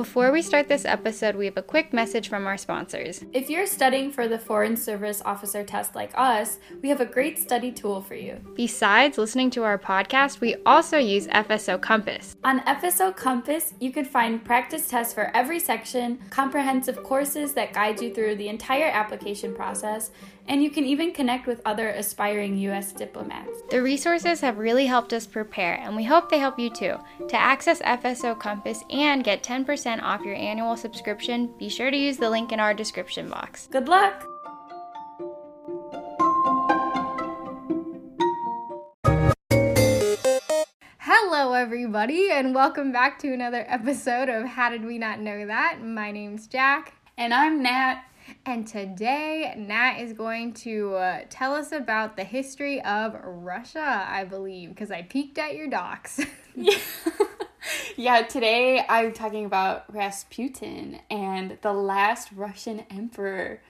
Before we start this episode, we have a quick message from our sponsors. If you're studying for the Foreign Service Officer test like us, we have a great study tool for you. Besides listening to our podcast, we also use FSO Compass. On FSO Compass, you can find practice tests for every section, comprehensive courses that guide you through the entire application process, and you can even connect with other aspiring U.S. diplomats. The resources have really helped us prepare, and we hope they help you too. To access FSO Compass and get 10% off your annual subscription, be sure to use the link in our description box. Good luck! Hello, everybody, and welcome back to another episode of How Did We Not Know That? My name's Jack. And I'm Nat. And today, Nat is going to uh, tell us about the history of Russia, I believe, because I peeked at your docs. yeah. yeah, today I'm talking about Rasputin and the last Russian emperor.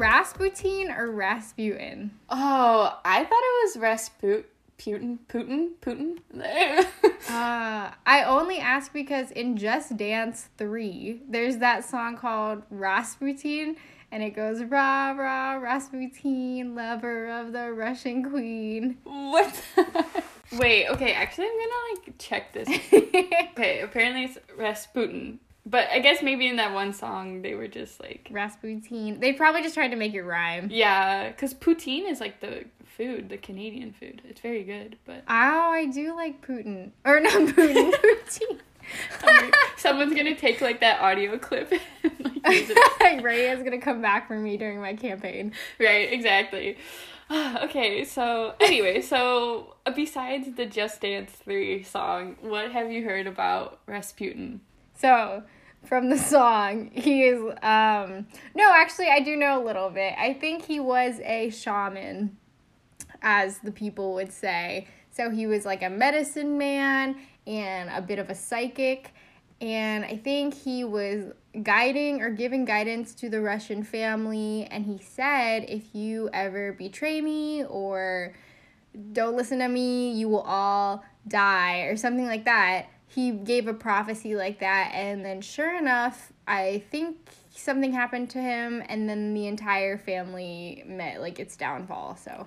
Rasputin or Rasputin? Oh, I thought it was Rasputin. Putin, Putin, Putin. uh, I only ask because in Just Dance 3, there's that song called Rasputin, and it goes rah rah Rasputin, lover of the Russian queen. What? Wait, okay, actually, I'm gonna like check this. okay, apparently it's Rasputin. But I guess maybe in that one song they were just like Rasputin. They probably just tried to make it rhyme. Yeah, because poutine is like the food, the Canadian food. It's very good, but oh, I do like Putin or not Putin, poutine. someone's gonna take like that audio clip. And, like, Ray is gonna come back for me during my campaign. Right, exactly. okay, so anyway, so besides the Just Dance 3 song, what have you heard about Rasputin? So, from the song, he is um no, actually I do know a little bit. I think he was a shaman as the people would say. So he was like a medicine man and a bit of a psychic and I think he was guiding or giving guidance to the Russian family and he said if you ever betray me or don't listen to me, you will all die or something like that he gave a prophecy like that and then sure enough i think something happened to him and then the entire family met like its downfall so.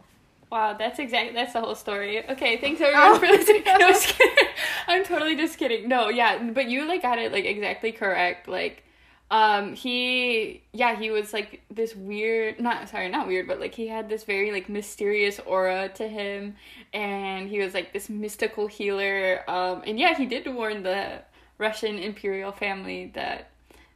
Wow that's exactly that's the whole story. Okay thanks oh. everyone oh, for listening. No. no, i'm totally just kidding. No yeah but you like got it like exactly correct. Like um he yeah he was like this weird not sorry not weird but like he had this very like mysterious aura to him. And he was like this mystical healer. Um and yeah he did warn the russian imperial family that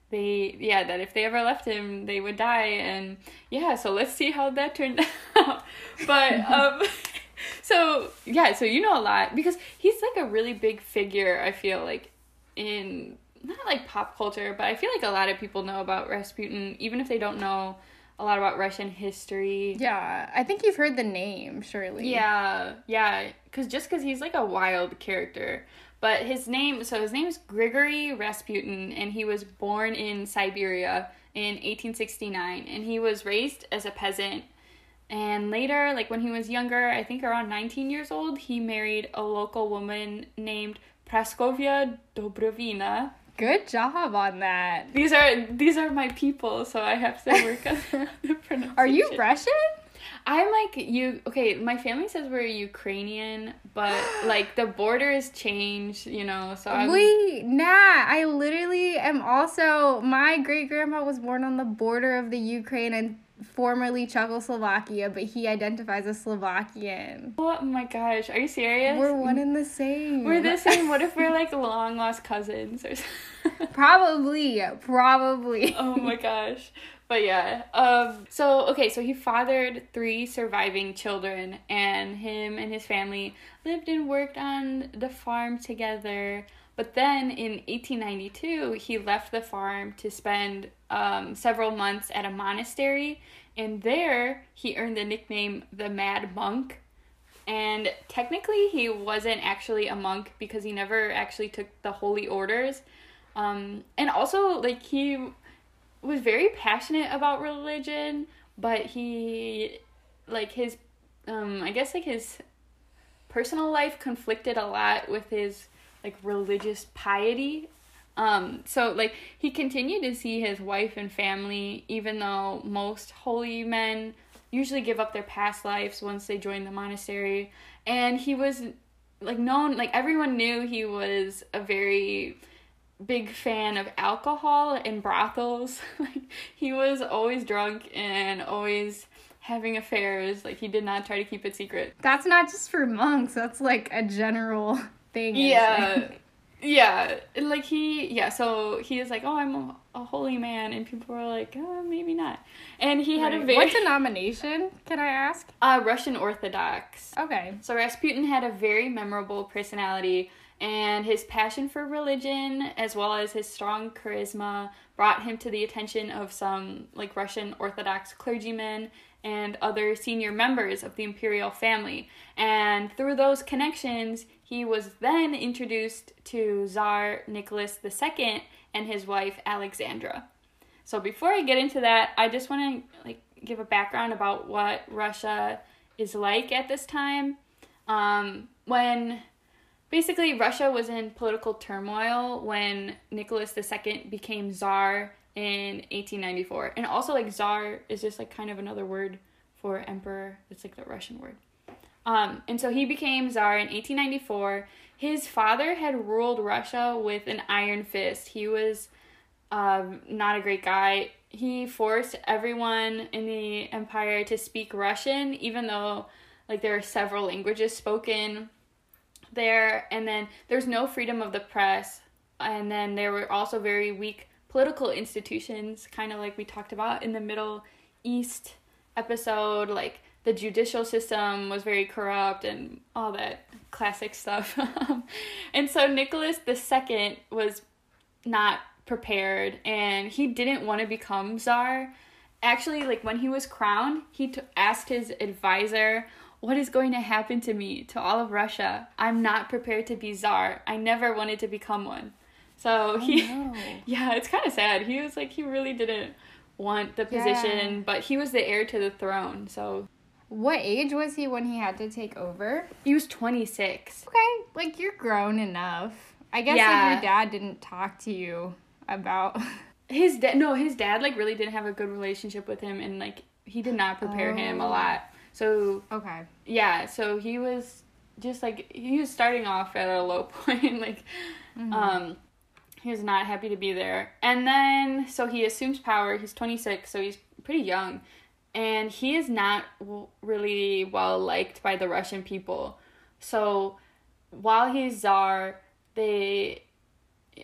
they yeah that if they ever left him they would die. And yeah so let's see how that turned out. But um so yeah so you know a lot. Because he's like a really big figure i feel like in not like pop culture, but I feel like a lot of people know about Rasputin, even if they don't know a lot about Russian history. Yeah, I think you've heard the name, surely. Yeah, yeah, because just because he's like a wild character. But his name, so his name is Grigory Rasputin, and he was born in Siberia in 1869, and he was raised as a peasant. And later, like when he was younger, I think around 19 years old, he married a local woman named Praskovia Dubrovina. Good job on that. These are these are my people, so I have to work on the pronunciation. Are you Russian? I'm like you. Okay, my family says we're Ukrainian, but like the borders changed, you know. So I'm, wait, nah. I literally am also. My great grandpa was born on the border of the Ukraine and formerly Czechoslovakia, but he identifies as Slovakian. Oh my gosh, are you serious? We're one in the same. We're the same. What if we're like long lost cousins or something? probably, probably. oh my gosh. But yeah. Um so okay, so he fathered three surviving children and him and his family lived and worked on the farm together. But then in 1892, he left the farm to spend um, several months at a monastery, and there he earned the nickname the Mad Monk. And technically, he wasn't actually a monk because he never actually took the holy orders. Um, and also, like, he was very passionate about religion, but he like his um I guess like his personal life conflicted a lot with his like religious piety. Um so like he continued to see his wife and family even though most holy men usually give up their past lives once they join the monastery and he was like known like everyone knew he was a very big fan of alcohol and brothels. like he was always drunk and always having affairs. Like he did not try to keep it secret. That's not just for monks. That's like a general thing. Yeah. Yeah, like he, yeah, so he is like, oh, I'm a, a holy man, and people are like, oh, maybe not. And he right. had a very. What denomination, can I ask? Uh, Russian Orthodox. Okay. So Rasputin had a very memorable personality and his passion for religion as well as his strong charisma brought him to the attention of some like Russian Orthodox clergymen and other senior members of the imperial family. And through those connections, he was then introduced to Tsar Nicholas II and his wife Alexandra. So before I get into that, I just want to like give a background about what Russia is like at this time. Um, when basically Russia was in political turmoil when Nicholas II became czar in 1894. And also like czar is just like kind of another word for emperor. It's like the Russian word. Um, and so he became czar in 1894. His father had ruled Russia with an iron fist. He was um, not a great guy. He forced everyone in the empire to speak Russian, even though like there are several languages spoken there, and then there's no freedom of the press, and then there were also very weak political institutions, kind of like we talked about in the Middle East episode, like the judicial system was very corrupt and all that classic stuff. and so Nicholas II was not prepared and he didn't want to become czar. Actually, like when he was crowned, he t- asked his advisor, what is going to happen to me, to all of Russia? I'm not prepared to be czar. I never wanted to become one. So oh, he, no. yeah, it's kind of sad. He was like, he really didn't want the position, yeah. but he was the heir to the throne. So, what age was he when he had to take over? He was 26. Okay, like you're grown enough. I guess yeah. like your dad didn't talk to you about his dad. No, his dad like really didn't have a good relationship with him, and like he did not prepare oh. him a oh. lot. So okay, yeah. So he was just like he was starting off at a low point, like mm-hmm. um, he was not happy to be there. And then so he assumes power. He's twenty six, so he's pretty young, and he is not really well liked by the Russian people. So while he's czar, they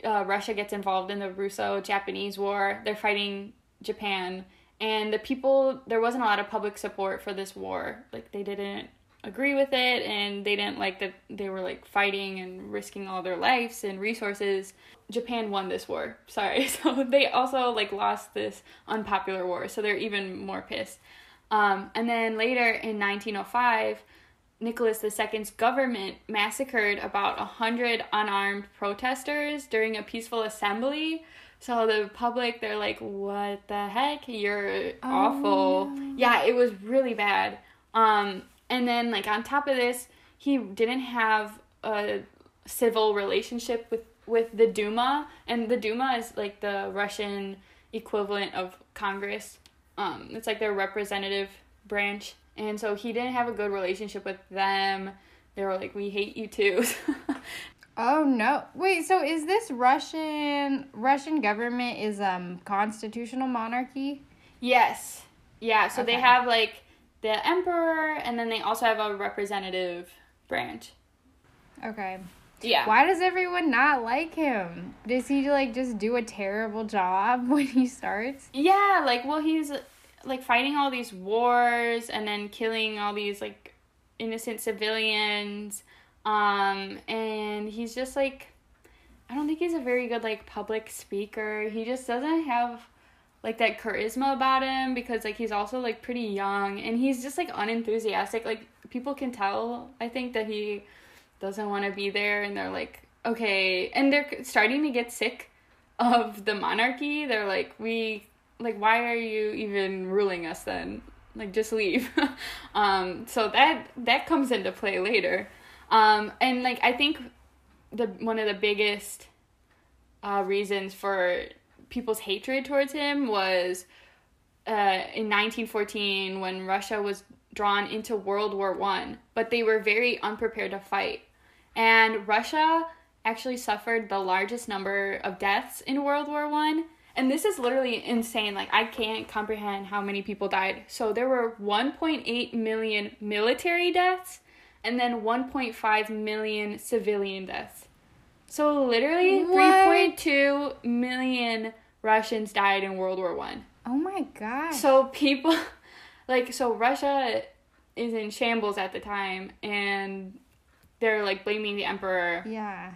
uh, Russia gets involved in the Russo-Japanese War. They're fighting Japan and the people there wasn't a lot of public support for this war like they didn't agree with it and they didn't like that they were like fighting and risking all their lives and resources japan won this war sorry so they also like lost this unpopular war so they're even more pissed um, and then later in 1905 nicholas ii's government massacred about 100 unarmed protesters during a peaceful assembly so the public, they're like, "What the heck? You're oh, awful." Yeah, it was really bad. Um, and then like on top of this, he didn't have a civil relationship with with the Duma, and the Duma is like the Russian equivalent of Congress. Um, it's like their representative branch, and so he didn't have a good relationship with them. They were like, "We hate you too." Oh no. Wait, so is this Russian Russian government is um constitutional monarchy? Yes. Yeah, so okay. they have like the emperor and then they also have a representative branch. Okay. Yeah. Why does everyone not like him? Does he like just do a terrible job when he starts? Yeah, like well he's like fighting all these wars and then killing all these like innocent civilians um, and he's just like, I don't think he's a very good like public speaker. He just doesn't have like that charisma about him because like he's also like pretty young and he's just like unenthusiastic. Like people can tell, I think that he doesn't want to be there and they're like, okay, and they're starting to get sick of the monarchy. They're like, we like why are you even ruling us then? Like just leave. um, so that that comes into play later. Um, and like I think the one of the biggest uh, reasons for people's hatred towards him was uh, in 1914 when Russia was drawn into World War One, but they were very unprepared to fight, and Russia actually suffered the largest number of deaths in World War One. And this is literally insane. Like I can't comprehend how many people died. So there were 1.8 million military deaths and then 1.5 million civilian deaths. So literally What? 3.2 million Russians died in World War 1. Oh my god. So people like so Russia is in shambles at the time and they're like blaming the emperor. yeah.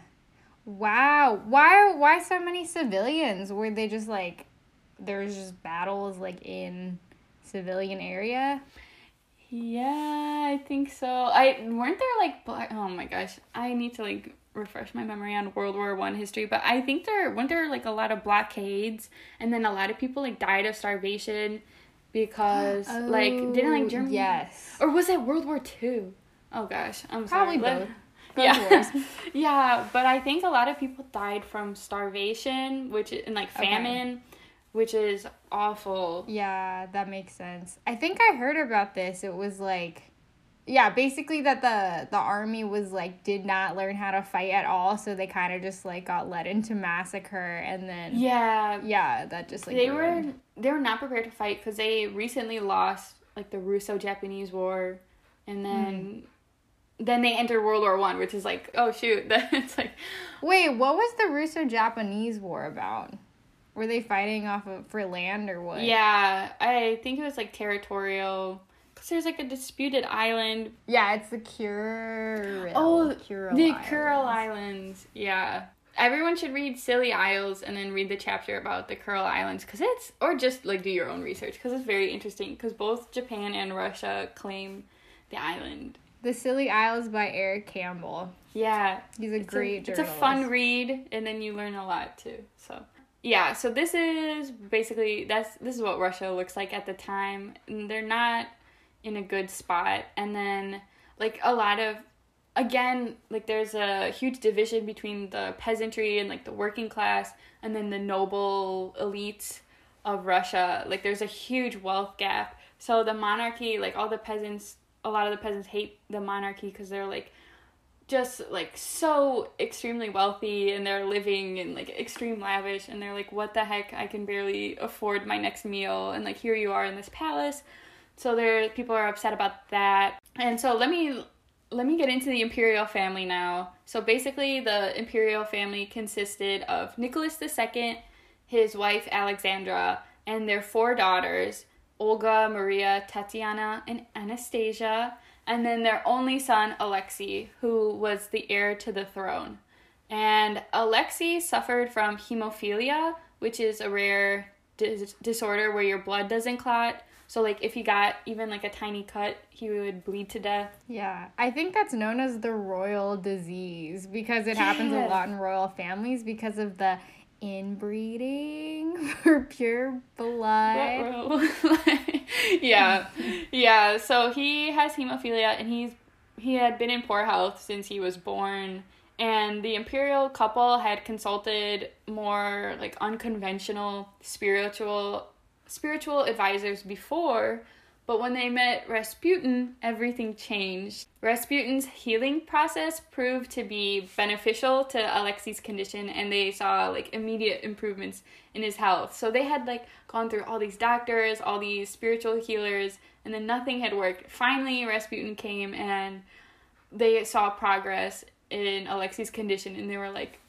Wow. Why why so many civilians? Were they just like there's just battles like in civilian area? Yeah, I think so. I weren't there like black oh my gosh. I need to like refresh my memory on World War One history, but I think there weren't there like a lot of blockades and then a lot of people like died of starvation because like didn't like Oh, Germany Yes. or was it World War Two? Oh gosh, I'm sorry. Probably Let- both. Both yeah. yeah, but I think a lot of people died from starvation, which and like Okay. famine, which is awful. Yeah, that makes sense. I think I heard about this. It was like yeah, basically that the the army was like did not learn how to fight at all, so they kind of just like got led into massacre and then Yeah, yeah, that just like they were they were not prepared to fight because they recently lost like the Russo-Japanese War, and hmm. then then they entered World War One, which is like oh shoot, that's like Wait, what was the Russo-Japanese war about? Were they fighting off of for land or what? yeah, I think it was like territorial. Cause there's like a disputed island Yeah, it's the Kuril. Oh, Kuril the Islands. Kuril Islands. Yeah. Everyone should read Silly Isles and then read the chapter about the Kuril Islands because it's, or just like do your own research because it's very interesting because both Japan and Russia claim the island. The Silly Isles by Eric Campbell. Yeah. He's a It's great a, it's a fun read and then you learn a lot too. So, yeah, so this is basically that's this is what Russia looks like at the time. And they're not in a good spot. And then like a lot of again like there's a huge division between the peasantry and like the working class and then the noble elites of Russia. Like there's a huge wealth gap. So the monarchy like all the peasants a lot of the peasants hate the monarchy because they're like just like so extremely wealthy and they're living in like extreme lavish and they're like what the heck? I can barely afford my next meal and like here you are in this palace so there people are upset about that. And so let me let me get into the imperial family now. So basically the imperial family consisted of nicholas ii his wife alexandra and their four daughters olga maria tatiana and anastasia and then their only son alexei who was the heir to the throne. And alexei suffered from hemophilia which is a rare dis- disorder where your blood doesn't clot so like if he got even like a tiny cut, he would bleed to death. Yeah, I think that's known as the royal disease because it happens a lot in royal families because of the inbreeding for pure blood. Yeah. Yeah, so he has hemophilia and he's he had been in poor health since he was born and the imperial couple had consulted more like unconventional spiritual spiritual advisors before but when they met Rasputin, everything changed. Rasputin's healing process proved to be beneficial to Alexei's condition and they saw like immediate improvements in his health. So they had like gone through all these doctors, all these spiritual healers, and then nothing had worked. Finally, Rasputin came and they saw progress in Alexei's condition and they were like,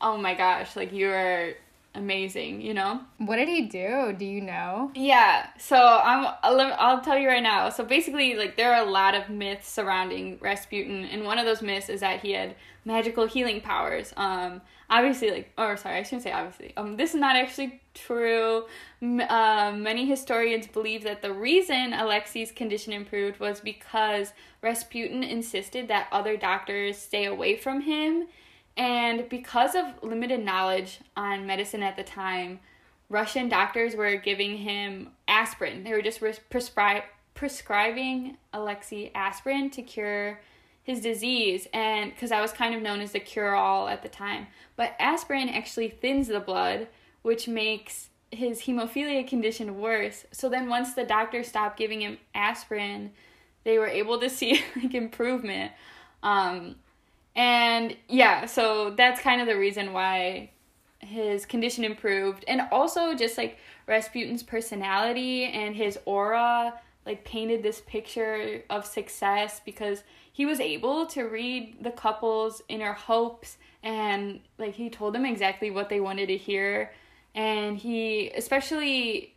"Oh my gosh, like you're amazing," you know? What did he do? Do you know? Yeah, so I'm. I'll, I'll tell you right now. So basically, like there are a lot of myths surrounding Rasputin, and one of those myths is that he had magical healing powers. Um, obviously, like, or sorry, I shouldn't say obviously. Um, this is not actually true. M- uh, many historians believe that the reason Alexei's condition improved was because Rasputin insisted that other doctors stay away from him, and because of limited knowledge on medicine at the time Russian doctors were giving him aspirin. They were just prescri- prescribing Alexei aspirin to cure his disease and because that was kind of known as the cure all at the time. But aspirin actually thins the blood, which makes his hemophilia condition worse. So then once the doctor stopped giving him aspirin, they were able to see like improvement. Um, and yeah, so that's kind of the reason why his condition improved. And also just like Rasputin's personality and his aura like painted this picture of success because he was able to read the couple's inner hopes and like he told them exactly what they wanted to hear and he especially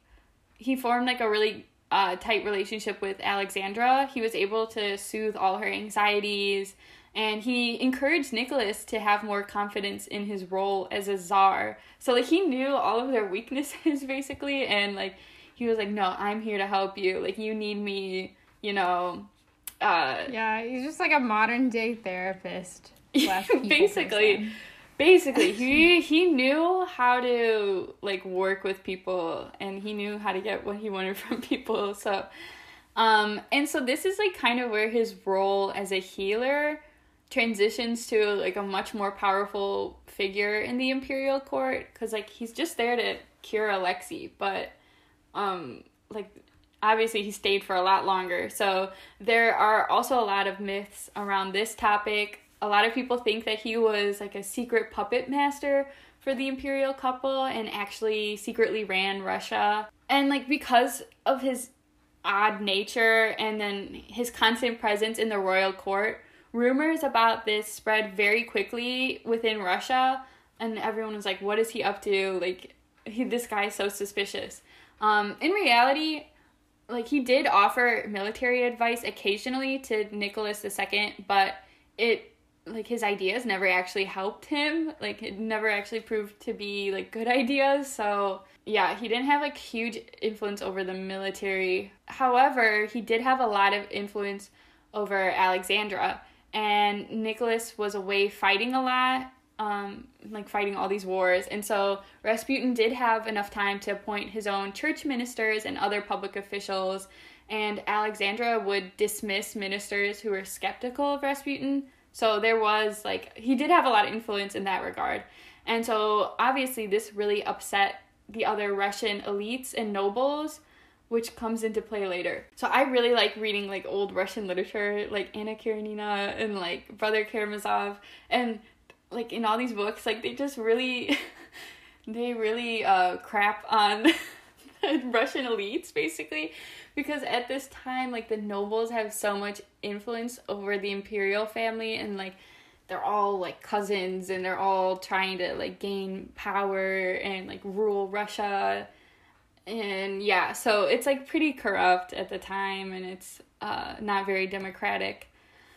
he formed like a really uh, tight relationship with alexandra he was able to soothe all her anxieties and he encouraged nicholas to have more confidence in his role as a czar. So like he knew all of their weaknesses basically and like he was like no i'm here to help you. Like you need me you know uh yeah he's just like a modern day therapist. Basically. person basically he he knew how to like work with people and he knew how to get what he wanted from people so um and so this is like kind of where his role as a healer transitions to like a much more powerful figure in the imperial court because like he's just there to cure alexei but um like obviously he stayed for a lot longer so there are also a lot of myths around this topic a lot of people think that he was like a secret puppet master for the imperial couple and actually secretly ran Russia. And like because of his odd nature and then his constant presence in the royal court, rumors about this spread very quickly within Russia and everyone was like what is he up to? Like he, this guy is so suspicious. Um in reality, like he did offer military advice occasionally to Nicholas II, but it like his ideas never actually helped him. Like it never actually proved to be like good ideas. So yeah, he didn't have like huge influence over the military. However, he did have a lot of influence over Alexandra. And Nicholas was away fighting a lot, um, like fighting all these wars. And so Rasputin did have enough time to appoint his own church ministers and other public officials. And Alexandra would dismiss ministers who were skeptical of Rasputin so there was like he did have a lot of influence in that regard. And so obviously this really upset the other Russian elites and nobles, which comes into play later. So I really like reading like old Russian literature, like Anna Karenina and like Brother Karamazov. And like in all these books, like they just really they really uh crap on Russian elites basically. Because at this time like the nobles have so much influence over the imperial family and like they're all like cousins and they're all trying to like gain power and like rule Russia and yeah so it's like pretty corrupt at the time and it's uh not very democratic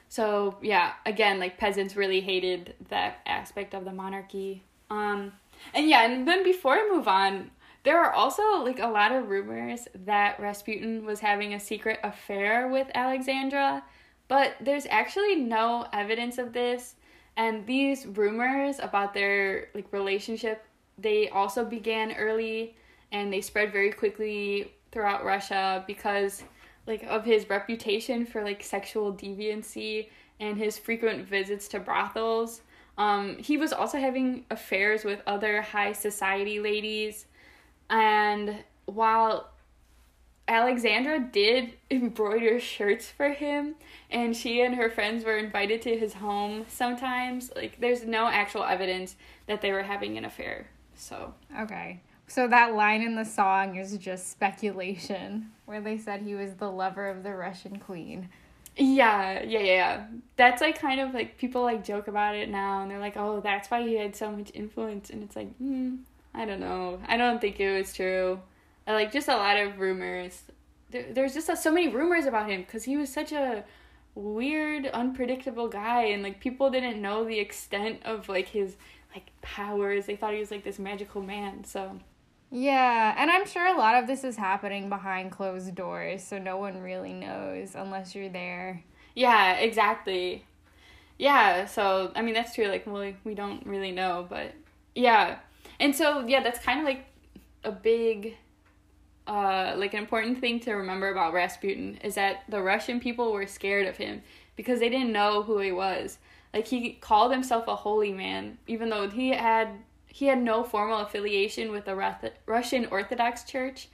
so yeah again like peasants really hated that aspect of the monarchy um and yeah and then before i move on there are also like a lot of rumors that Rasputin was having a secret affair with Alexandra, but there's actually no evidence of this. And these rumors about their like relationship, they also began early and they spread very quickly throughout Russia because like of his reputation for like sexual deviancy and his frequent visits to brothels. Um, he was also having affairs with other high society ladies and while Alexandra did embroider shirts for him, and she and her friends were invited to his home sometimes. Like, there's no actual evidence that they were having an affair. So. Okay. So that line in the song is just speculation, where they said he was the lover of the Russian queen. Yeah, yeah, yeah. That's like kind of like people like joke about it now, and they're like, "Oh, that's why he had so much influence," and it's like, hmm, I don't know. I don't think it was true. Like just a lot of rumors. There, there's just a, so many rumors about him because he was such a weird, unpredictable guy, and like people didn't know the extent of like his like powers. They thought he was like this magical man. So. Yeah, and I'm sure a lot of this is happening behind closed doors, so no one really knows unless you're there. Yeah, exactly. Yeah, so I mean that's true. Like, well, we don't really know, but yeah, and so yeah, that's kind of like a big uh, like an important thing to remember about Rasputin is that the Russian people were scared of him because they didn't know who he was. Like he called himself a holy man, even though he had he had no formal affiliation with the Russian Orthodox Church,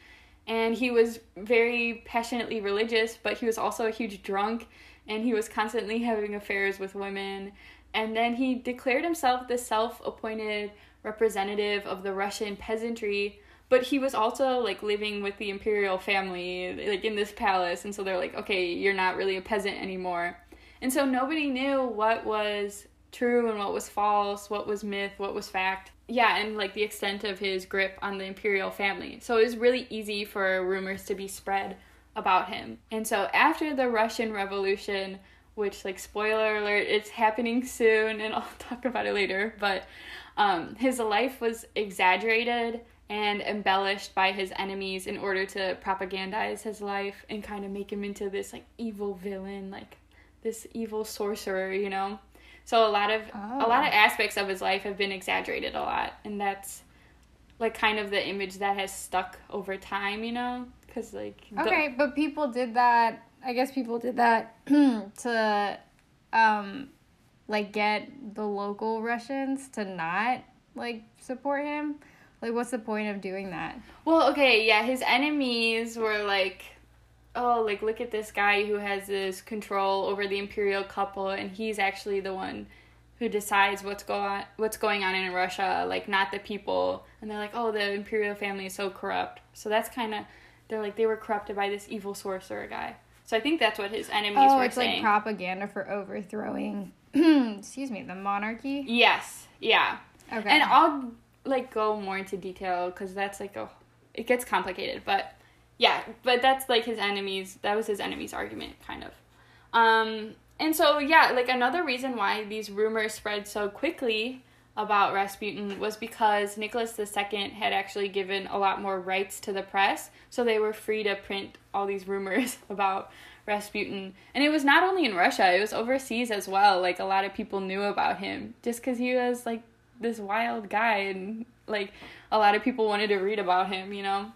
and he was very passionately religious. But he was also a huge drunk, and he was constantly having affairs with women. And then he declared himself the self-appointed representative of the Russian peasantry but he was also like living with the imperial family like in this palace and so they're like okay you're not really a peasant anymore and so nobody knew what was true and what was false what was myth what was fact yeah and like the extent of his grip on the imperial family so it was really easy for rumors to be spread about him and so after the russian revolution which like spoiler alert it's happening soon and i'll talk about it later but um, his life was exaggerated and embellished by his enemies in order to propagandize his life and kind of make him into this like evil villain, like this evil sorcerer, you know. So a lot of oh. a lot of oh. aspects of his life have been exaggerated a lot, and that's like kind of the image that has stuck over time, you know, because like okay, the- but people did that. I guess people did that to um like get the local Russians to not like support him like, what's the point of doing that? Well, okay, yeah, his enemies were like, oh, like, look at this guy who has this control over the imperial couple, and he's actually the one who decides what's go on, what's going on in Russia, like, not the people. And they're like, oh, the imperial family is so corrupt. So that's kind of, they're like, they were corrupted by this evil sorcerer guy. So I think that's what his enemies oh, were it's saying. like propaganda for overthrowing, excuse me, the monarchy? Yes, yeah. Okay. And I'll like go more into detail because that's like a it gets complicated but yeah but that's like his enemies that was his enemies argument kind of um and so yeah like another reason why these rumors spread so quickly about Rasputin was because Nicholas II had actually given a lot more rights to the press, so they were free to print all these rumors about Rasputin. And it was not only in Russia, it was overseas as well. Like a lot of people knew about him just because he was like this wild guy and like a lot of people wanted to read about him, you know.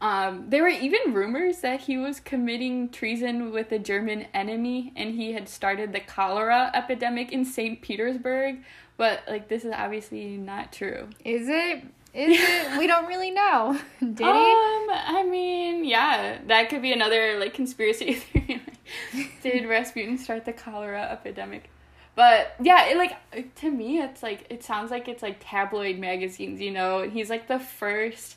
Um, there were even rumors that he was committing treason with a German enemy and he had started the cholera epidemic in St. Petersburg, but like this is obviously not true. Is it? Is it? We don't really know. Did um, he? I mean, yeah, that could be another like conspiracy theory. Did Rasputin start the cholera epidemic? But yeah, it, like to me, it's like it sounds like it's like tabloid magazines, you know. And he's like the first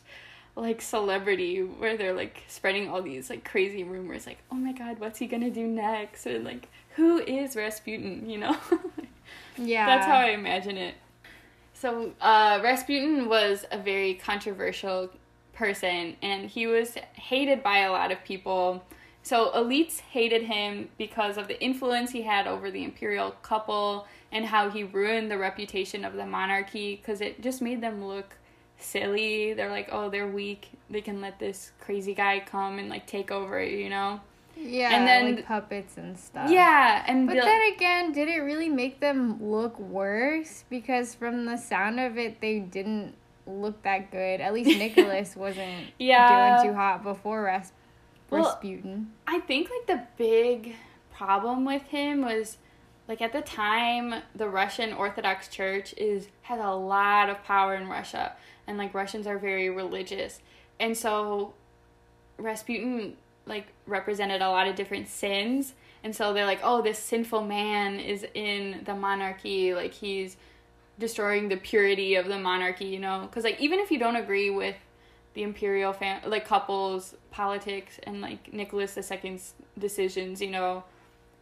like celebrity where they're like spreading all these like crazy rumors, like oh my god, what's he gonna do next, and like who is Rasputin, you know? yeah, that's how I imagine it. So uh, Rasputin was a very controversial person, and he was hated by a lot of people so elites hated him because of the influence he had over the imperial couple and how he ruined the reputation of the monarchy because it just made them look silly. They're like, oh, they're weak. They can let this crazy guy come and like take over, you know? Yeah, and then like puppets and stuff. Yeah, and but the, then again, did it really make them look worse? Because from the sound of it, they didn't look that good. At least Nicholas wasn't yeah. doing too hot before Rasputin well, Rasputin. I think like the big problem with him was like at the time the Russian Orthodox Church is has a lot of power in Russia and like Russians are very religious. And so Rasputin like represented a lot of different sins and so they're like, "Oh, this sinful man is in the monarchy, like he's destroying the purity of the monarchy, you know?" Cuz like even if you don't agree with the imperial fam like couples politics and like Nicholas II's decisions, you know,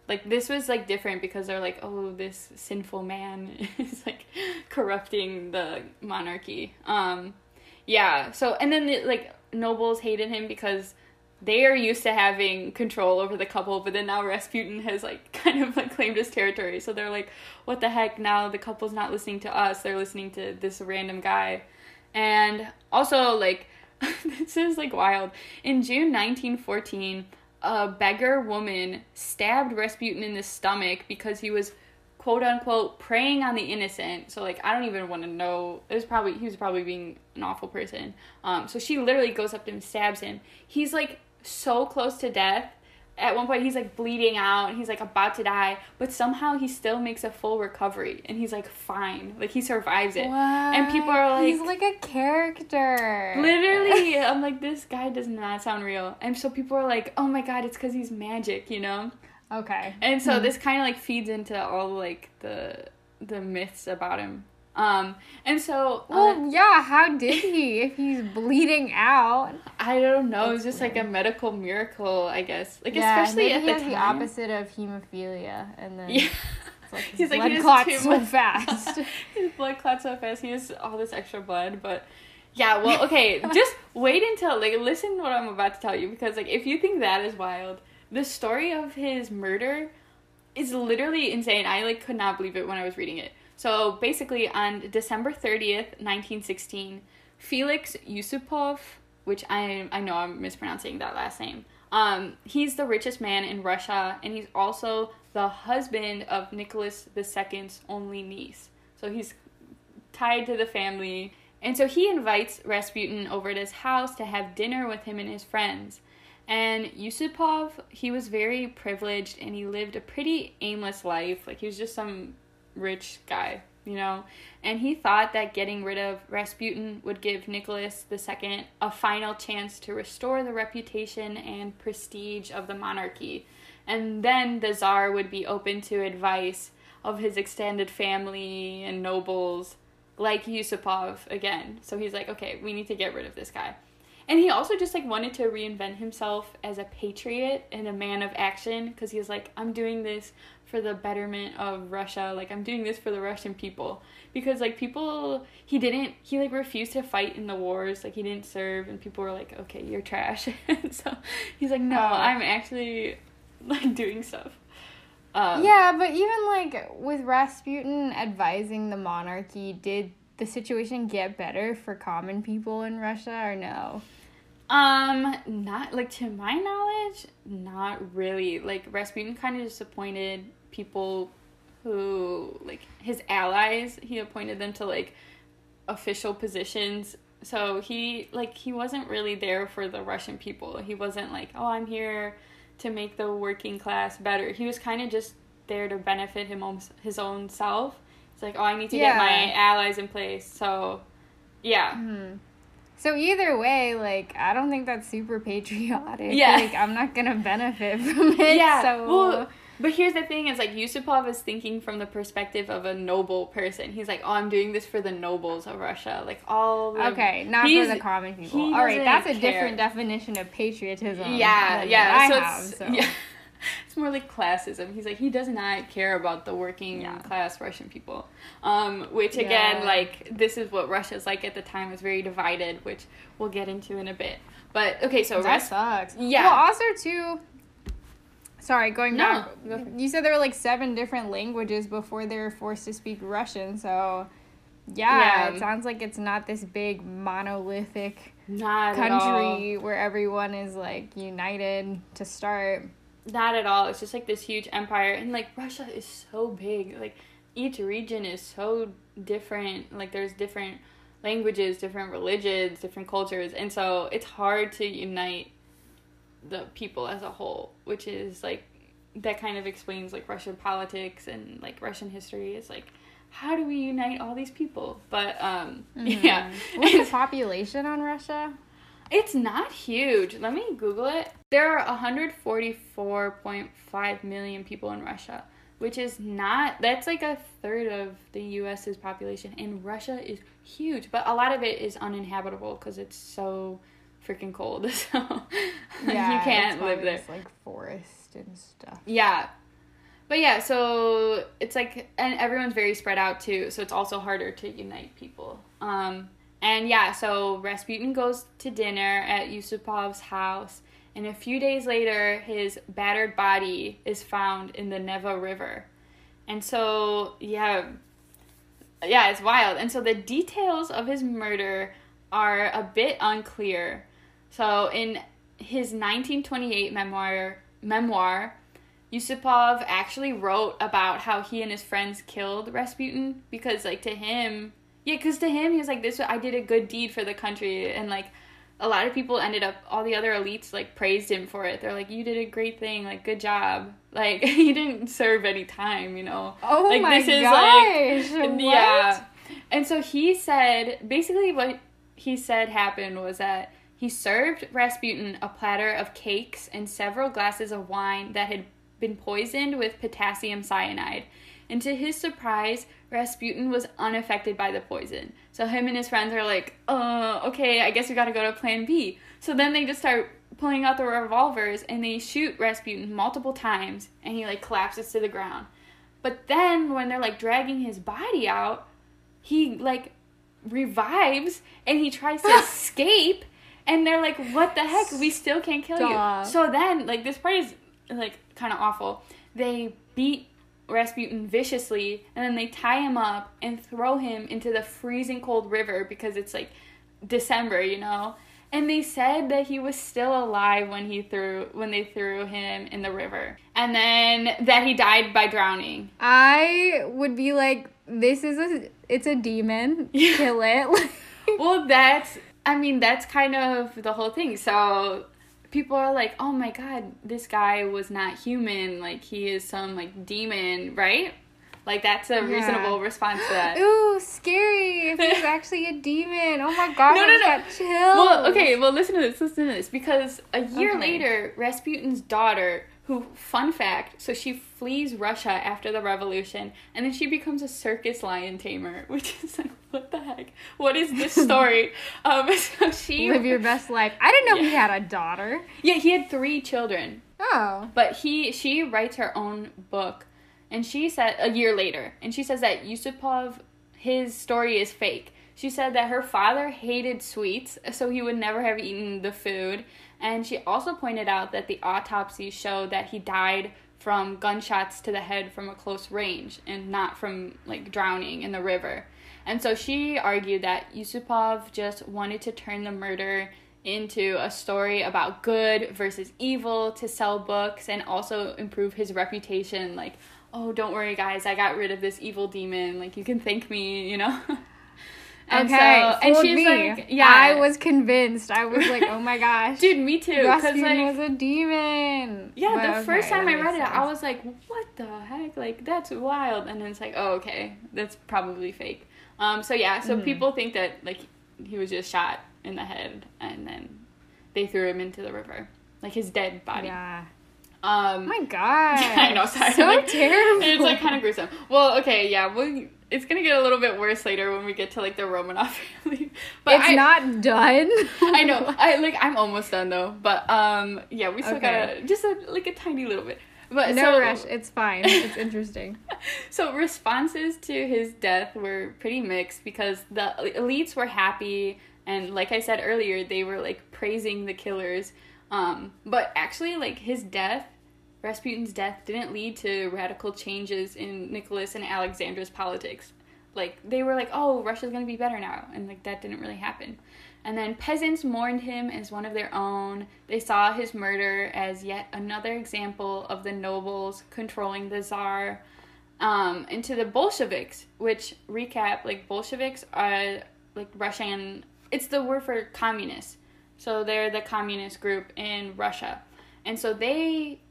like this was like different because they're like, oh, this sinful man is like corrupting the monarchy. Um, yeah. So and then the, like nobles hated him because they are used to having control over the couple, but then now Rasputin has like kind of like claimed his territory. So they're like, what the heck? Now the couple's not listening to us; they're listening to this random guy. And also like this is like wild. In June 1914, a beggar woman stabbed Rasputin in the stomach because he was quote unquote preying on the innocent. So like I don't even want to know. It was probably he was probably being an awful person. Um, so she literally goes up to him, stabs him. He's like so close to death. At one point, he's like bleeding out. He's like about to die, but somehow he still makes a full recovery, and he's like fine. Like he survives it. And people are like, he's like a character. Literally, I'm like, this guy does not sound real. And so people are like, oh my god, it's because he's magic, you know? Okay. And so hmm. this kind of like feeds into all like the the myths about him. Um, and so Well, uh, yeah. How did he? If he's bleeding out. I don't know, it's just like a medical miracle, I guess. Like yeah, especially at he the the opposite of hemophilia, and then Yeah. like his He's like, blood he clots so much- fast. his blood clots so fast. He has all this extra blood, but yeah. Well, okay. just wait until like listen to what I'm about to tell you because like if you think that is wild, the story of his murder is literally insane. I like could not believe it when I was reading it. So basically, on December thirtieth, nineteen sixteen, Felix Yusupov, which I I know I'm mispronouncing that last name. Um, he's the richest man in Russia, and he's also the husband of Nicholas II's only niece. So he's tied to the family. And so he invites Rasputin over to his house to have dinner with him and his friends. And Yusupov, he was very privileged and he lived a pretty aimless life. Like he was just some rich guy, you know? And he thought that getting rid of Rasputin would give Nicholas II a final chance to restore the reputation and prestige of the monarchy. And then the Tsar would be open to advice of his extended family and nobles, like Yusupov again. So he's like, okay, we need to get rid of this guy. And he also just like wanted to reinvent himself as a patriot and a man of action because he was like, I'm doing this for the betterment of Russia. Like I'm doing this for the Russian people because like people he didn't he like refused to fight in the wars. Like he didn't serve and people were like, okay, you're trash. and so he's like, no, Oh. I'm actually like doing stuff. Um, yeah, but even like with Rasputin advising the monarchy, did the situation get better for common people in Russia or no? Um, not like to my knowledge, not really. Like Rasputin kind of just appointed people who like his allies. He appointed them to like official positions. So he like he wasn't really there for the Russian people. He wasn't like, "Oh, I'm here to make the working class better." He was kind of just there to benefit him own, his own self. It's like, "Oh, I need to get my allies in place." So, yeah. Hmm. So either way, like I don't think that's super patriotic. Yeah. Like I'm not gonna benefit from it. Yeah. So Well, but here's the thing: is like Yusupov is thinking from the perspective of a noble person. He's like, "Oh, I'm doing this for the nobles of Russia, like all." The, okay, not for the common people. All right, that's a care. different definition of patriotism. Yeah, yeah. I so have, it's so. yeah, it's more like classism. He's like he does not care about the working Yeah. class Russian people. Um, which again, Yeah. like this is what Russia's like at the time. It was very divided, which we'll get into in a bit. But okay, so that Ras- sucks. Yeah. Well, also too. Sorry, going No, back. go for it. You said there were like seven different languages before they were forced to speak Russian. So, yeah, Yeah. it sounds like it's not this big monolithic not country where everyone is like united to start. Not at all. It's just like this huge empire, and like Russia is so big. Like each region is so different. Like there's different languages, different religions, different cultures, and so it's hard to unite the people as a whole. Which is like that kind of explains like Russian politics and like Russian history. Is like how do we unite all these people? But um, yeah, What's the population on Russia? it's not huge. Let me Google it. There are 144.5 million people in Russia, which is not, that's like a third of the US's population. And Russia is huge, but a lot of it is uninhabitable because it's so freaking cold. So you can't live there. just, like forest and stuff. Yeah. But yeah, so it's like and everyone's very spread out too, so it's also harder to unite people. Um and yeah, so Rasputin goes to dinner at Yusupov's house, and a few days later his battered body is found in the Neva River. And so yeah, yeah, it's wild. And so the details of his murder are a bit unclear. So in his 1928 memoir, memoir, Yusupov actually wrote about how he and his friends killed Rasputin because, like, to him, yeah, because to him, he was like, "This, I did a good deed for the country," and like, a lot of people ended up, all the other elites like praised him for it. They're like, "You did a great thing, like, good job." Like, he didn't serve any time, you know. Oh like, my this is, gosh! like, what? yeah. And so he said, basically, what he said happened was that he served Rasputin a platter of cakes and several glasses of wine that had been poisoned with potassium cyanide. And to his surprise, Rasputin was unaffected by the poison. So him and his friends are like, uh, okay, I guess we gotta go to plan B. So then they just start pulling out the revolvers and they shoot Rasputin multiple times and he like collapses to the ground. But then when they're like dragging his body out, he like revives and he tries to escape and they're like what the heck? We still can't kill Stop. you so then like this part is like kind of awful. They beat rasputin viciously and then they tie him up and throw him into the freezing cold river because it's like december you know? And they said that he was still alive when he threw when they threw him in the river. And then that he died by drowning. I would be like, this is a, it's a demon. Kill it. well that's i mean that's kind of the whole thing so people are like oh my god this guy was not human like he is some like demon right like that's a reasonable response to that Ooh, scary! If he's actually a demon. Oh my god! No, no, no. got chills. well okay well listen to this listen to this because a year Okay. later rasputin's daughter who fun fact so she flees russia after the revolution and then she becomes a circus lion tamer which is like what the heck what is this story um so she Live your best life. I didn't know he had a daughter. yeah he had three children Oh. But he she writes her own book and she said a year later and she says that Yusupov his story is fake. She said that her father hated sweets, so he would never have eaten the food. And she also pointed out that the autopsy showed that he died from gunshots to the head from a close range and not from like drowning in the river. And so she argued that Yusupov just wanted to turn the murder into a story about good versus evil to sell books and also improve his reputation like oh don't worry guys i got rid of this evil demon like you can thank me you know and okay. so and she's me. like yeah I was convinced. I was like, oh my gosh. dude me too Rasputin like was a demon. yeah But the first time i read it i was like what the heck like that's wild and then it's like oh okay that's probably fake um so yeah so Mhm. people think that like he was just shot in the head and then they threw him into the river like his dead body Yeah. Um Oh my god. I know, sorry. So Like, terrible. It's like kind of gruesome. Well, okay, yeah, we it's gonna get a little bit worse later when we get to like the Romanov family. But it's I, not done. I know. I like I'm almost done though. But um, yeah, we still Okay. gotta just a, like a tiny little bit. But no so, rush. It's fine. It's interesting. so responses to his death were pretty mixed because the elites were happy and like I said earlier, they were like praising the killers. Um, but actually like his death, Rasputin's death didn't lead to radical changes in Nicholas and Alexandra's politics. Like they were like, "Oh, Russia's to be better now." And like that didn't really happen. And then peasants mourned him as one of their own. They saw his murder as yet another example of the nobles controlling the czar um, into the Bolsheviks, which recap like Bolsheviks are like Russian. It's the word for communists. So they're the communist group in Russia, and so they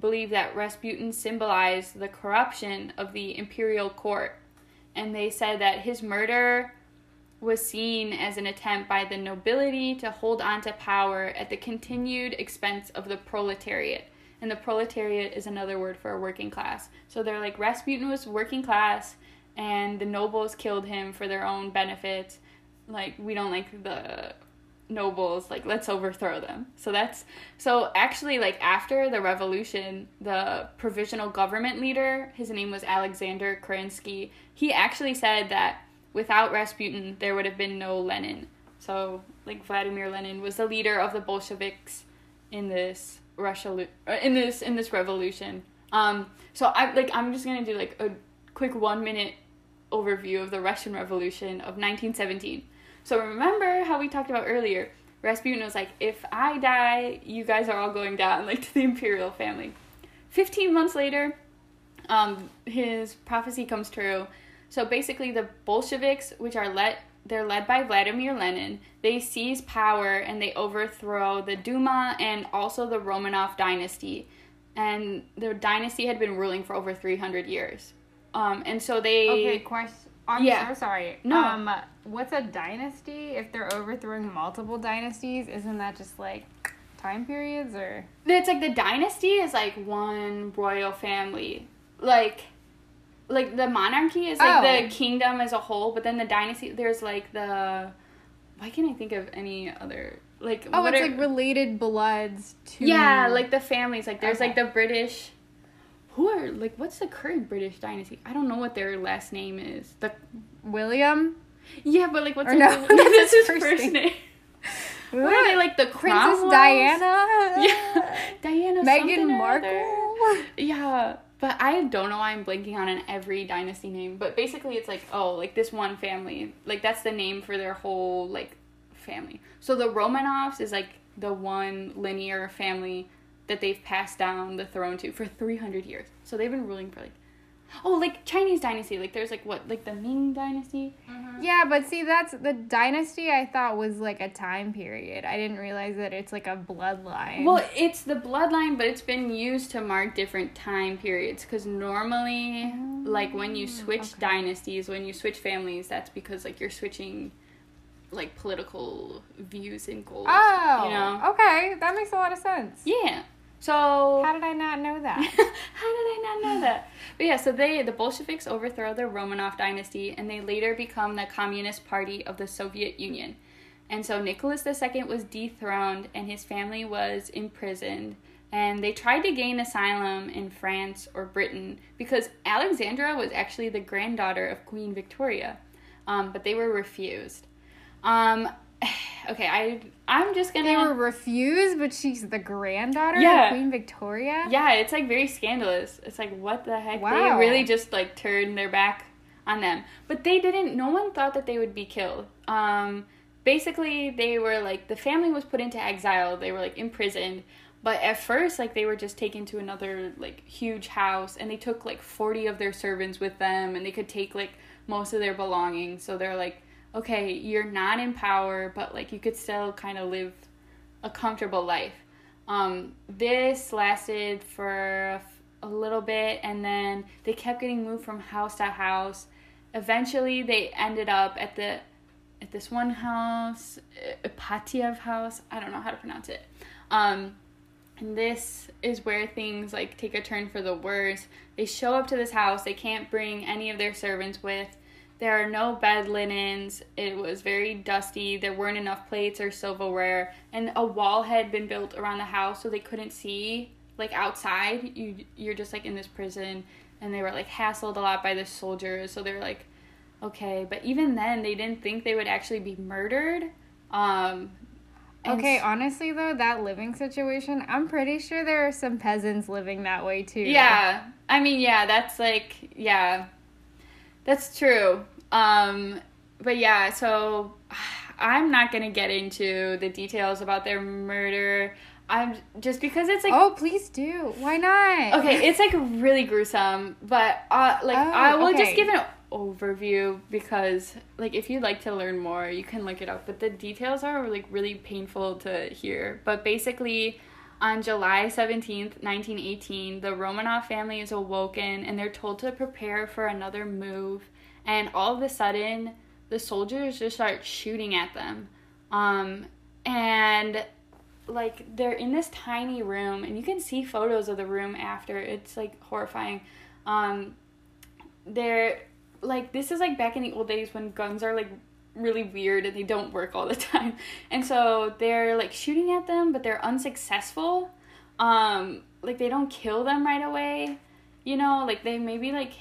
believe that Rasputin symbolized the corruption of the imperial court, and they said that his murder was seen as an attempt by the nobility to hold on to power at the continued expense of the proletariat. And the proletariat is another word for a working class. So they're like Rasputin was working class and the nobles killed him for their own benefit. Like we don't like the nobles, like let's overthrow them. So that's so actually like after the revolution, the provisional government leader, his name was Alexander Kerensky, he actually said that without Rasputin there would have been no Lenin. So like Vladimir Lenin was the leader of the Bolsheviks in this Russia in this in this revolution. Um so I like I'm just to do like a quick 1 minute overview of the Russian Revolution of 1917. So remember how we talked about earlier, Rasputin was like, if I die, you guys are all going down, like to the imperial family. 15 months later, um, his prophecy comes true. So basically, the Bolsheviks, which are let they're led by Vladimir Lenin. They seize power and they overthrow the Duma and also the Romanov dynasty. And the dynasty had been ruling for over 300 years. Um, and so they. Okay, question. I'm Yeah. so sorry. No. Um, what's a dynasty? If they're overthrowing multiple dynasties, isn't that just like time periods or? It's like the dynasty is like one royal family. Like like the monarchy is like Oh. the kingdom as a whole, but then the dynasty there's like the why can't I think of any other like Oh, what it's are- like related bloods to. Yeah, like the families. Like there's like the British who are like what's the current British dynasty? I don't know what their last name is. The William. Yeah, but like what's Or his, no, that's his first first name? What are they like the Princess Cromwells? Diana. Yeah, Diana. Meghan something or other. Markle. Yeah, but I don't know why I'm blanking on an every dynasty name. But basically, it's like oh, like this one family, like that's the name for their whole like family. So the Romanovs is like the one linear family that they've passed down the throne to for 300 years. So they've been ruling for like oh, like Chinese dynasty. Like there's like what like the Ming dynasty. Mm-hmm. Yeah, but see, that's the dynasty. I thought was like a time period. I didn't realize that it's like a bloodline. Well, it's the bloodline, but it's been used to mark different time periods. Because normally, mm, like when you switch okay. dynasties, when you switch families, that's because like you're switching, like political views and goals. oh, you know. okay, that makes a lot of sense. Yeah. So How did I not know that? how did I not know that? But yeah, so they the Bolsheviks overthrow the Romanov dynasty and they later become the Communist Party of the Soviet Union. And so Nicholas II was dethroned and his family was imprisoned. And they tried to gain asylum in France or Britain because Alexandra was actually the granddaughter of Queen Victoria. Um, but they were refused. Um, okay, I I'm just gonna they were refused, but she's the granddaughter Yeah. of Queen Victoria. Yeah, it's like very scandalous. It's like what the heck? Wow. They really just like turned their back on them. But they didn't no one thought that they would be killed. Um basically they were like the family was put into exile. They were like imprisoned. But at first like they were just taken to another like huge house and they took like 40 of their servants with them and they could take like most of their belongings. So they're like okay, you're not in power, but like you could still kind of live a comfortable life. Um, this lasted for a, little bit, and then they kept getting moved from house to house. Eventually, they ended up at the at this one house, uh, Ipatiev house. I don't know how to pronounce it. Um, and this is where things like take a turn for the worse. They show up to this house. They can't bring any of their servants with. There are no bed linens. It was very dusty. There weren't enough plates or silverware, and a wall had been built around the house so they couldn't see like outside. You you're just like in this prison, and they were like hassled a lot by the soldiers. So they're like, okay, but even then they didn't think they would actually be murdered. Um, Okay, honestly though, that living situation, I'm pretty sure there are some peasants living that way too. Yeah. I mean, yeah, that's like, yeah. That's true. Um, but yeah, so I'm not going to get into the details about their murder. I'm just because it's like Oh, please do. Why not? okay, it's like really gruesome, but uh like Oh, I will okay. just give an overview because like if you'd like to learn more, you can look it up, but the details are like really painful to hear. But basically on July 17th, 1918, the Romanov family is awoken and they're told to prepare for another move. And all of a sudden, the soldiers just start shooting at them. Um, and like they're in this tiny room and you can see photos of the room after it's like horrifying um they're like this is like back in the old days when guns are like really weird and they don't work all the time and so they're like shooting at them but they're unsuccessful um like they don't kill them right away you know like they maybe like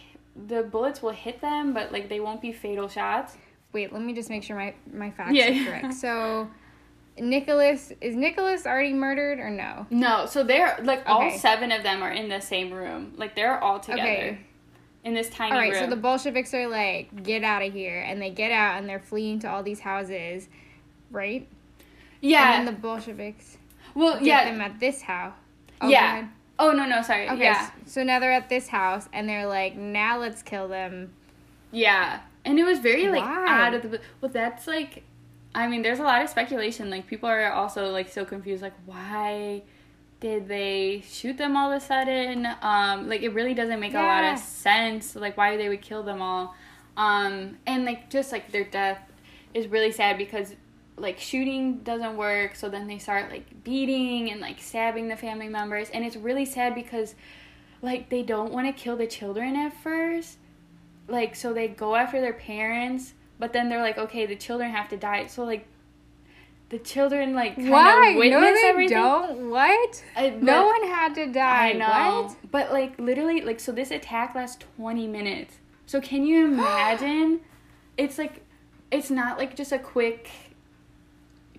the bullets will hit them but like they won't be fatal shots Wait, let me just make sure my my facts Yeah. are correct. So, Nicholas is Nicholas already murdered or no? no so they're like all seven of them are in the same room like they're all together Okay. In this tiny All right, room. so the Bolsheviks are like, get out of here, and they get out and they're fleeing to all these houses, right? yeah. And then the Bolsheviks well get yeah. them at this house. Oh, Yeah. Oh no no sorry. Okay, yeah. so now they're at this house and they're like, now let's kill them. yeah. And it was very like Why? out of the well that's like I mean there's a lot of speculation. Like people are also like so confused. Like why did they shoot them all of a sudden? Um like it really doesn't make a lot of sense like why they would kill them all. Um and like just like their death is really sad because like shooting doesn't work so then they start like beating and like stabbing the family members. And it's really sad because like they don't want to kill the children at first like so they go after their parents but then they're like okay the children have to die. So like the children like kind Why? of witness no, they everything don't. What? I- no one had to die. I know. What? But like literally like so this attack lasts 20 minutes. So can you imagine? it's like it's not like just a quick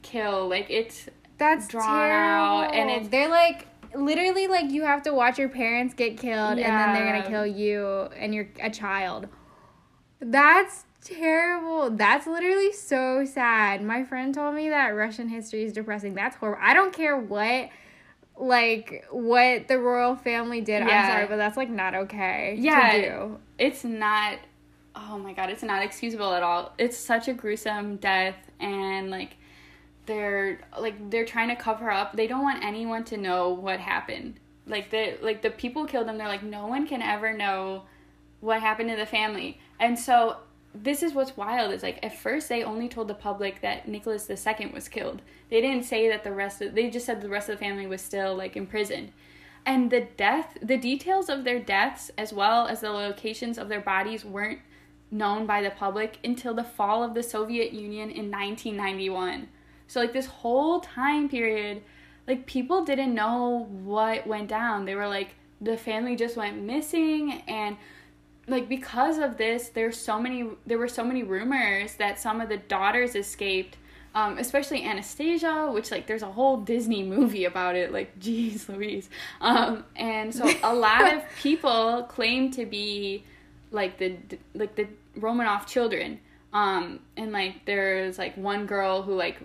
kill. Like it's That's drawn terrible. out, and it's- they're like literally like you have to watch your parents get killed, and then they're gonna kill you and you're a child. That's terrible. That's literally so sad. My friend told me that Russian history is depressing. That's horrible. I don't care what like what the royal family did. I'm sorry, but that's like not okay Yeah. to do. it's not oh my god, it's not excusable at all. It's such a gruesome death and like they're like they're trying to cover up. They don't want anyone to know what happened. Like the like the people killed them, they're like no one can ever know what happened to the family. And so this is what's wild is like at first they only told the public that Nicholas II was killed. They didn't say that the rest of they just said the rest of the family was still like imprisoned. And the death the details of their deaths as well as the locations of their bodies weren't known by the public until the fall of the Soviet Union in 1991. So like this whole time period like people didn't know what went down. They were like the family just went missing and like because of this there's so many there were so many rumors that some of the daughters escaped um, especially anastasia which like there's a whole disney movie about it. Like jeez louise. Um, and so a lot of people claim to be like the like the romanov children. Um, and like there's like one girl who like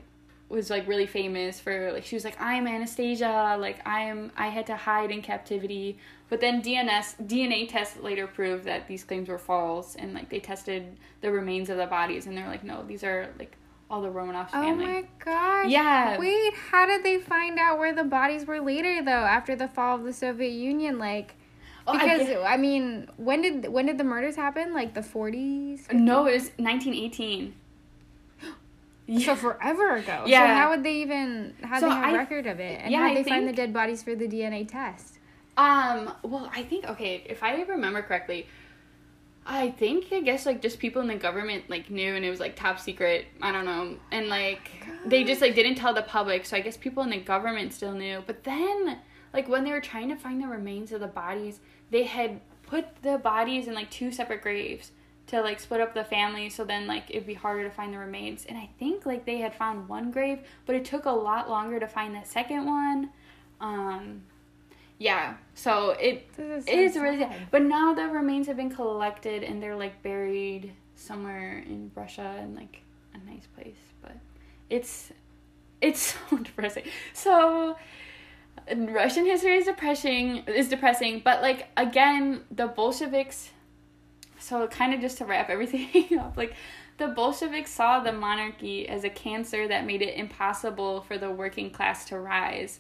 was like really famous for like she was like I'm Anastasia like I am I had to hide in captivity but then DNS DNA tests later proved that these claims were false and like they tested the remains of the bodies and they're like no these are like all the Romanovs Oh family my gosh. Yeah. Wait, how did they find out where the bodies were later though after the fall of the Soviet Union like Oh, I because I, mean, when did when did the murders happen? Like the 40s? no it was 1918 So forever ago. Yeah. So how would they even how So they have I- record of it? And yeah, how they find the dead bodies for the DNA test? Um, well, I think okay, if I remember correctly, I think I guess like just people in the government like knew and it was like top secret. I don't know. And like they just like didn't tell the public, so I guess people in the government still knew. But then like when they were trying to find the remains of the bodies, they had put the bodies in like two separate graves to like split up the family so then like it'd be harder to find the remains. And I think like they had found one grave, but it took a lot longer to find the second one. Um yeah, so it so it is really sad. But now the remains have been collected and they're like buried somewhere in Russia in like a nice place. But it's it's so depressing. So Russian history is depressing is depressing, but like again, the Bolsheviks so kind of just to wrap everything up, like the Bolsheviks saw the monarchy as a cancer that made it impossible for the working class to rise.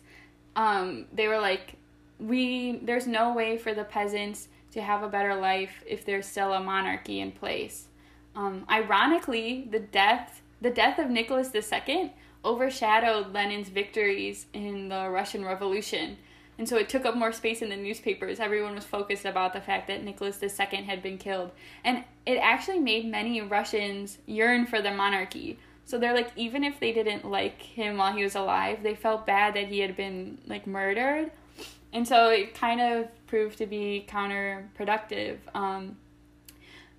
Um, they were like, we there's no way for the peasants to have a better life if there's still a monarchy in place. Um, ironically, the death the death of Nicholas II overshadowed Lenin's victories in the Russian Revolution. And so it took up more space in the newspapers. Everyone was focused about the fact that Nicholas II had been killed. And it actually made many Russians yearn for the monarchy. So they're like, even if they didn't like him while he was alive, they felt bad that he had been like murdered. And so it kind of proved to be counterproductive. Um,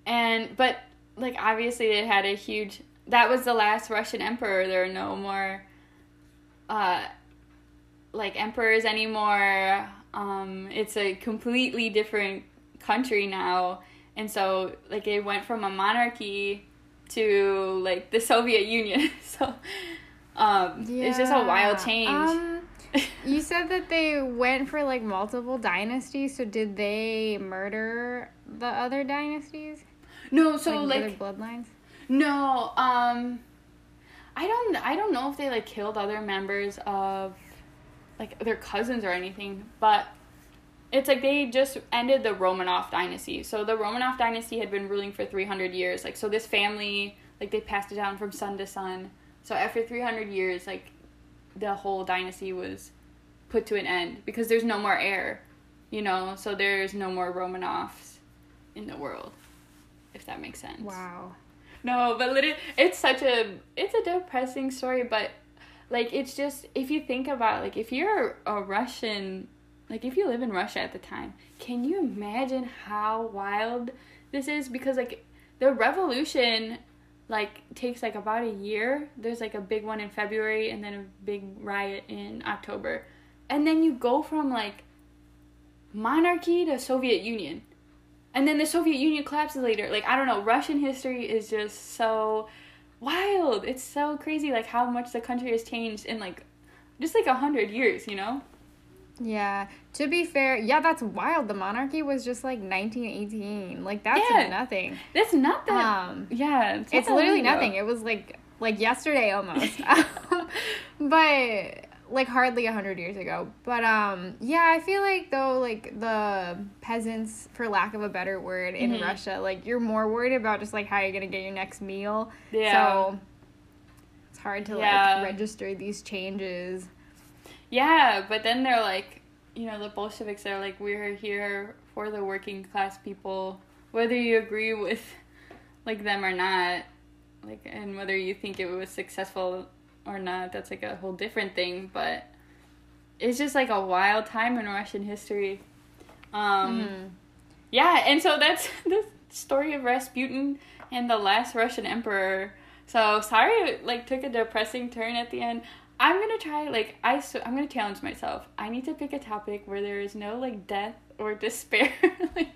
and, but like, obviously, it had a huge. That was the last Russian emperor. There are no more. Uh, like emperors anymore. Um, it's a completely different country now, and so like it went from a monarchy to like the Soviet Union. so um, it's just a wild change. Um, you said that they went for like multiple dynasties. So did they murder the other dynasties? No, so like, like, other bloodlines. no, um, I don't I don't know if they like killed other members of like their cousins or anything, but it's like they just ended the Romanov dynasty. So the Romanov dynasty had been ruling for 300 years. Like so this family like they passed it down from son to son. So after 300 years like the whole dynasty was put to an end because there's no more heir, you know? So there's no more Romanovs in the world. If that makes sense. Wow. No, but literally, it's such a it's a depressing story. But like, it's just if you think about like if you're a Russian, like if you live in Russia at the time, can you imagine how wild this is? Because like the revolution like takes like about a year. There's like a big one in February and then a big riot in October. And then you go from like monarchy to Soviet Union and then the Soviet Union collapses later. Like I don't know, Russian history is just so wild. It's so crazy, like how much the country has changed in like just like a hundred years. You know? Yeah. To be fair, yeah, that's wild. The monarchy was just like 1918. Like that's Yeah. nothing. That's not that. Um, yeah, it's, not it's that literally ago. nothing. It was like like yesterday almost. but like hardly a hundred years ago. But um yeah, I feel like though like the peasants, for lack of a better word, in Mhm. Russia, like you're more worried about just like how you're gonna get your next meal. Yeah. So it's hard to Yeah. like register these changes. Yeah, but then they're like, you know, the Bolsheviks are like, we're here for the working class people, whether you agree with like them or not, like, and whether you think it was successful or not, that's like a whole different thing. But it's just like a wild time in Russian history. Um, Mhm. yeah, and so that's the story of Rasputin and the last Russian emperor. So sorry, it like took a depressing turn at the end. I'm gonna try like I so I'm gonna challenge myself. I need to pick a topic where there is no like death or despair. like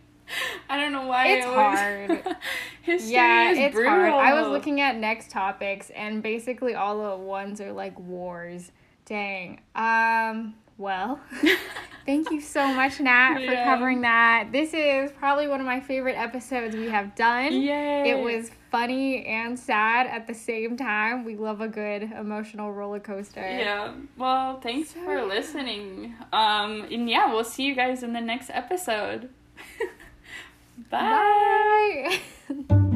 I don't know why It's always- hard. History Yeah, is it's brutal. hard. I was looking at next topics, and basically all the ones are like wars. Dang. Um. Well, thank you so much, Nat, for covering that. This is probably one of my favorite episodes we have done. Yay! It was funny and sad at the same time. We love a good emotional roller coaster. Yeah. Well, thanks So, for yeah. listening. Um, and yeah, we'll see you guys in the next episode. Bye. Bye.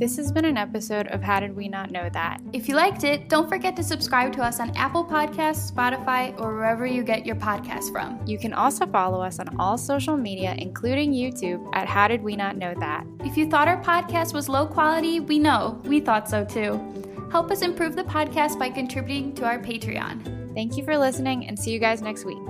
This has been an episode of How Did We Not Know That? If you liked it, don't forget to subscribe to us on Apple Podcasts, Spotify, or wherever you get your podcasts from. You can also follow us on all social media, including YouTube, at How Did We Not Know That? If you thought our podcast was low quality, we know. We thought so too. Help us improve the podcast by contributing to our Patreon. Thank you for listening and see you guys next week.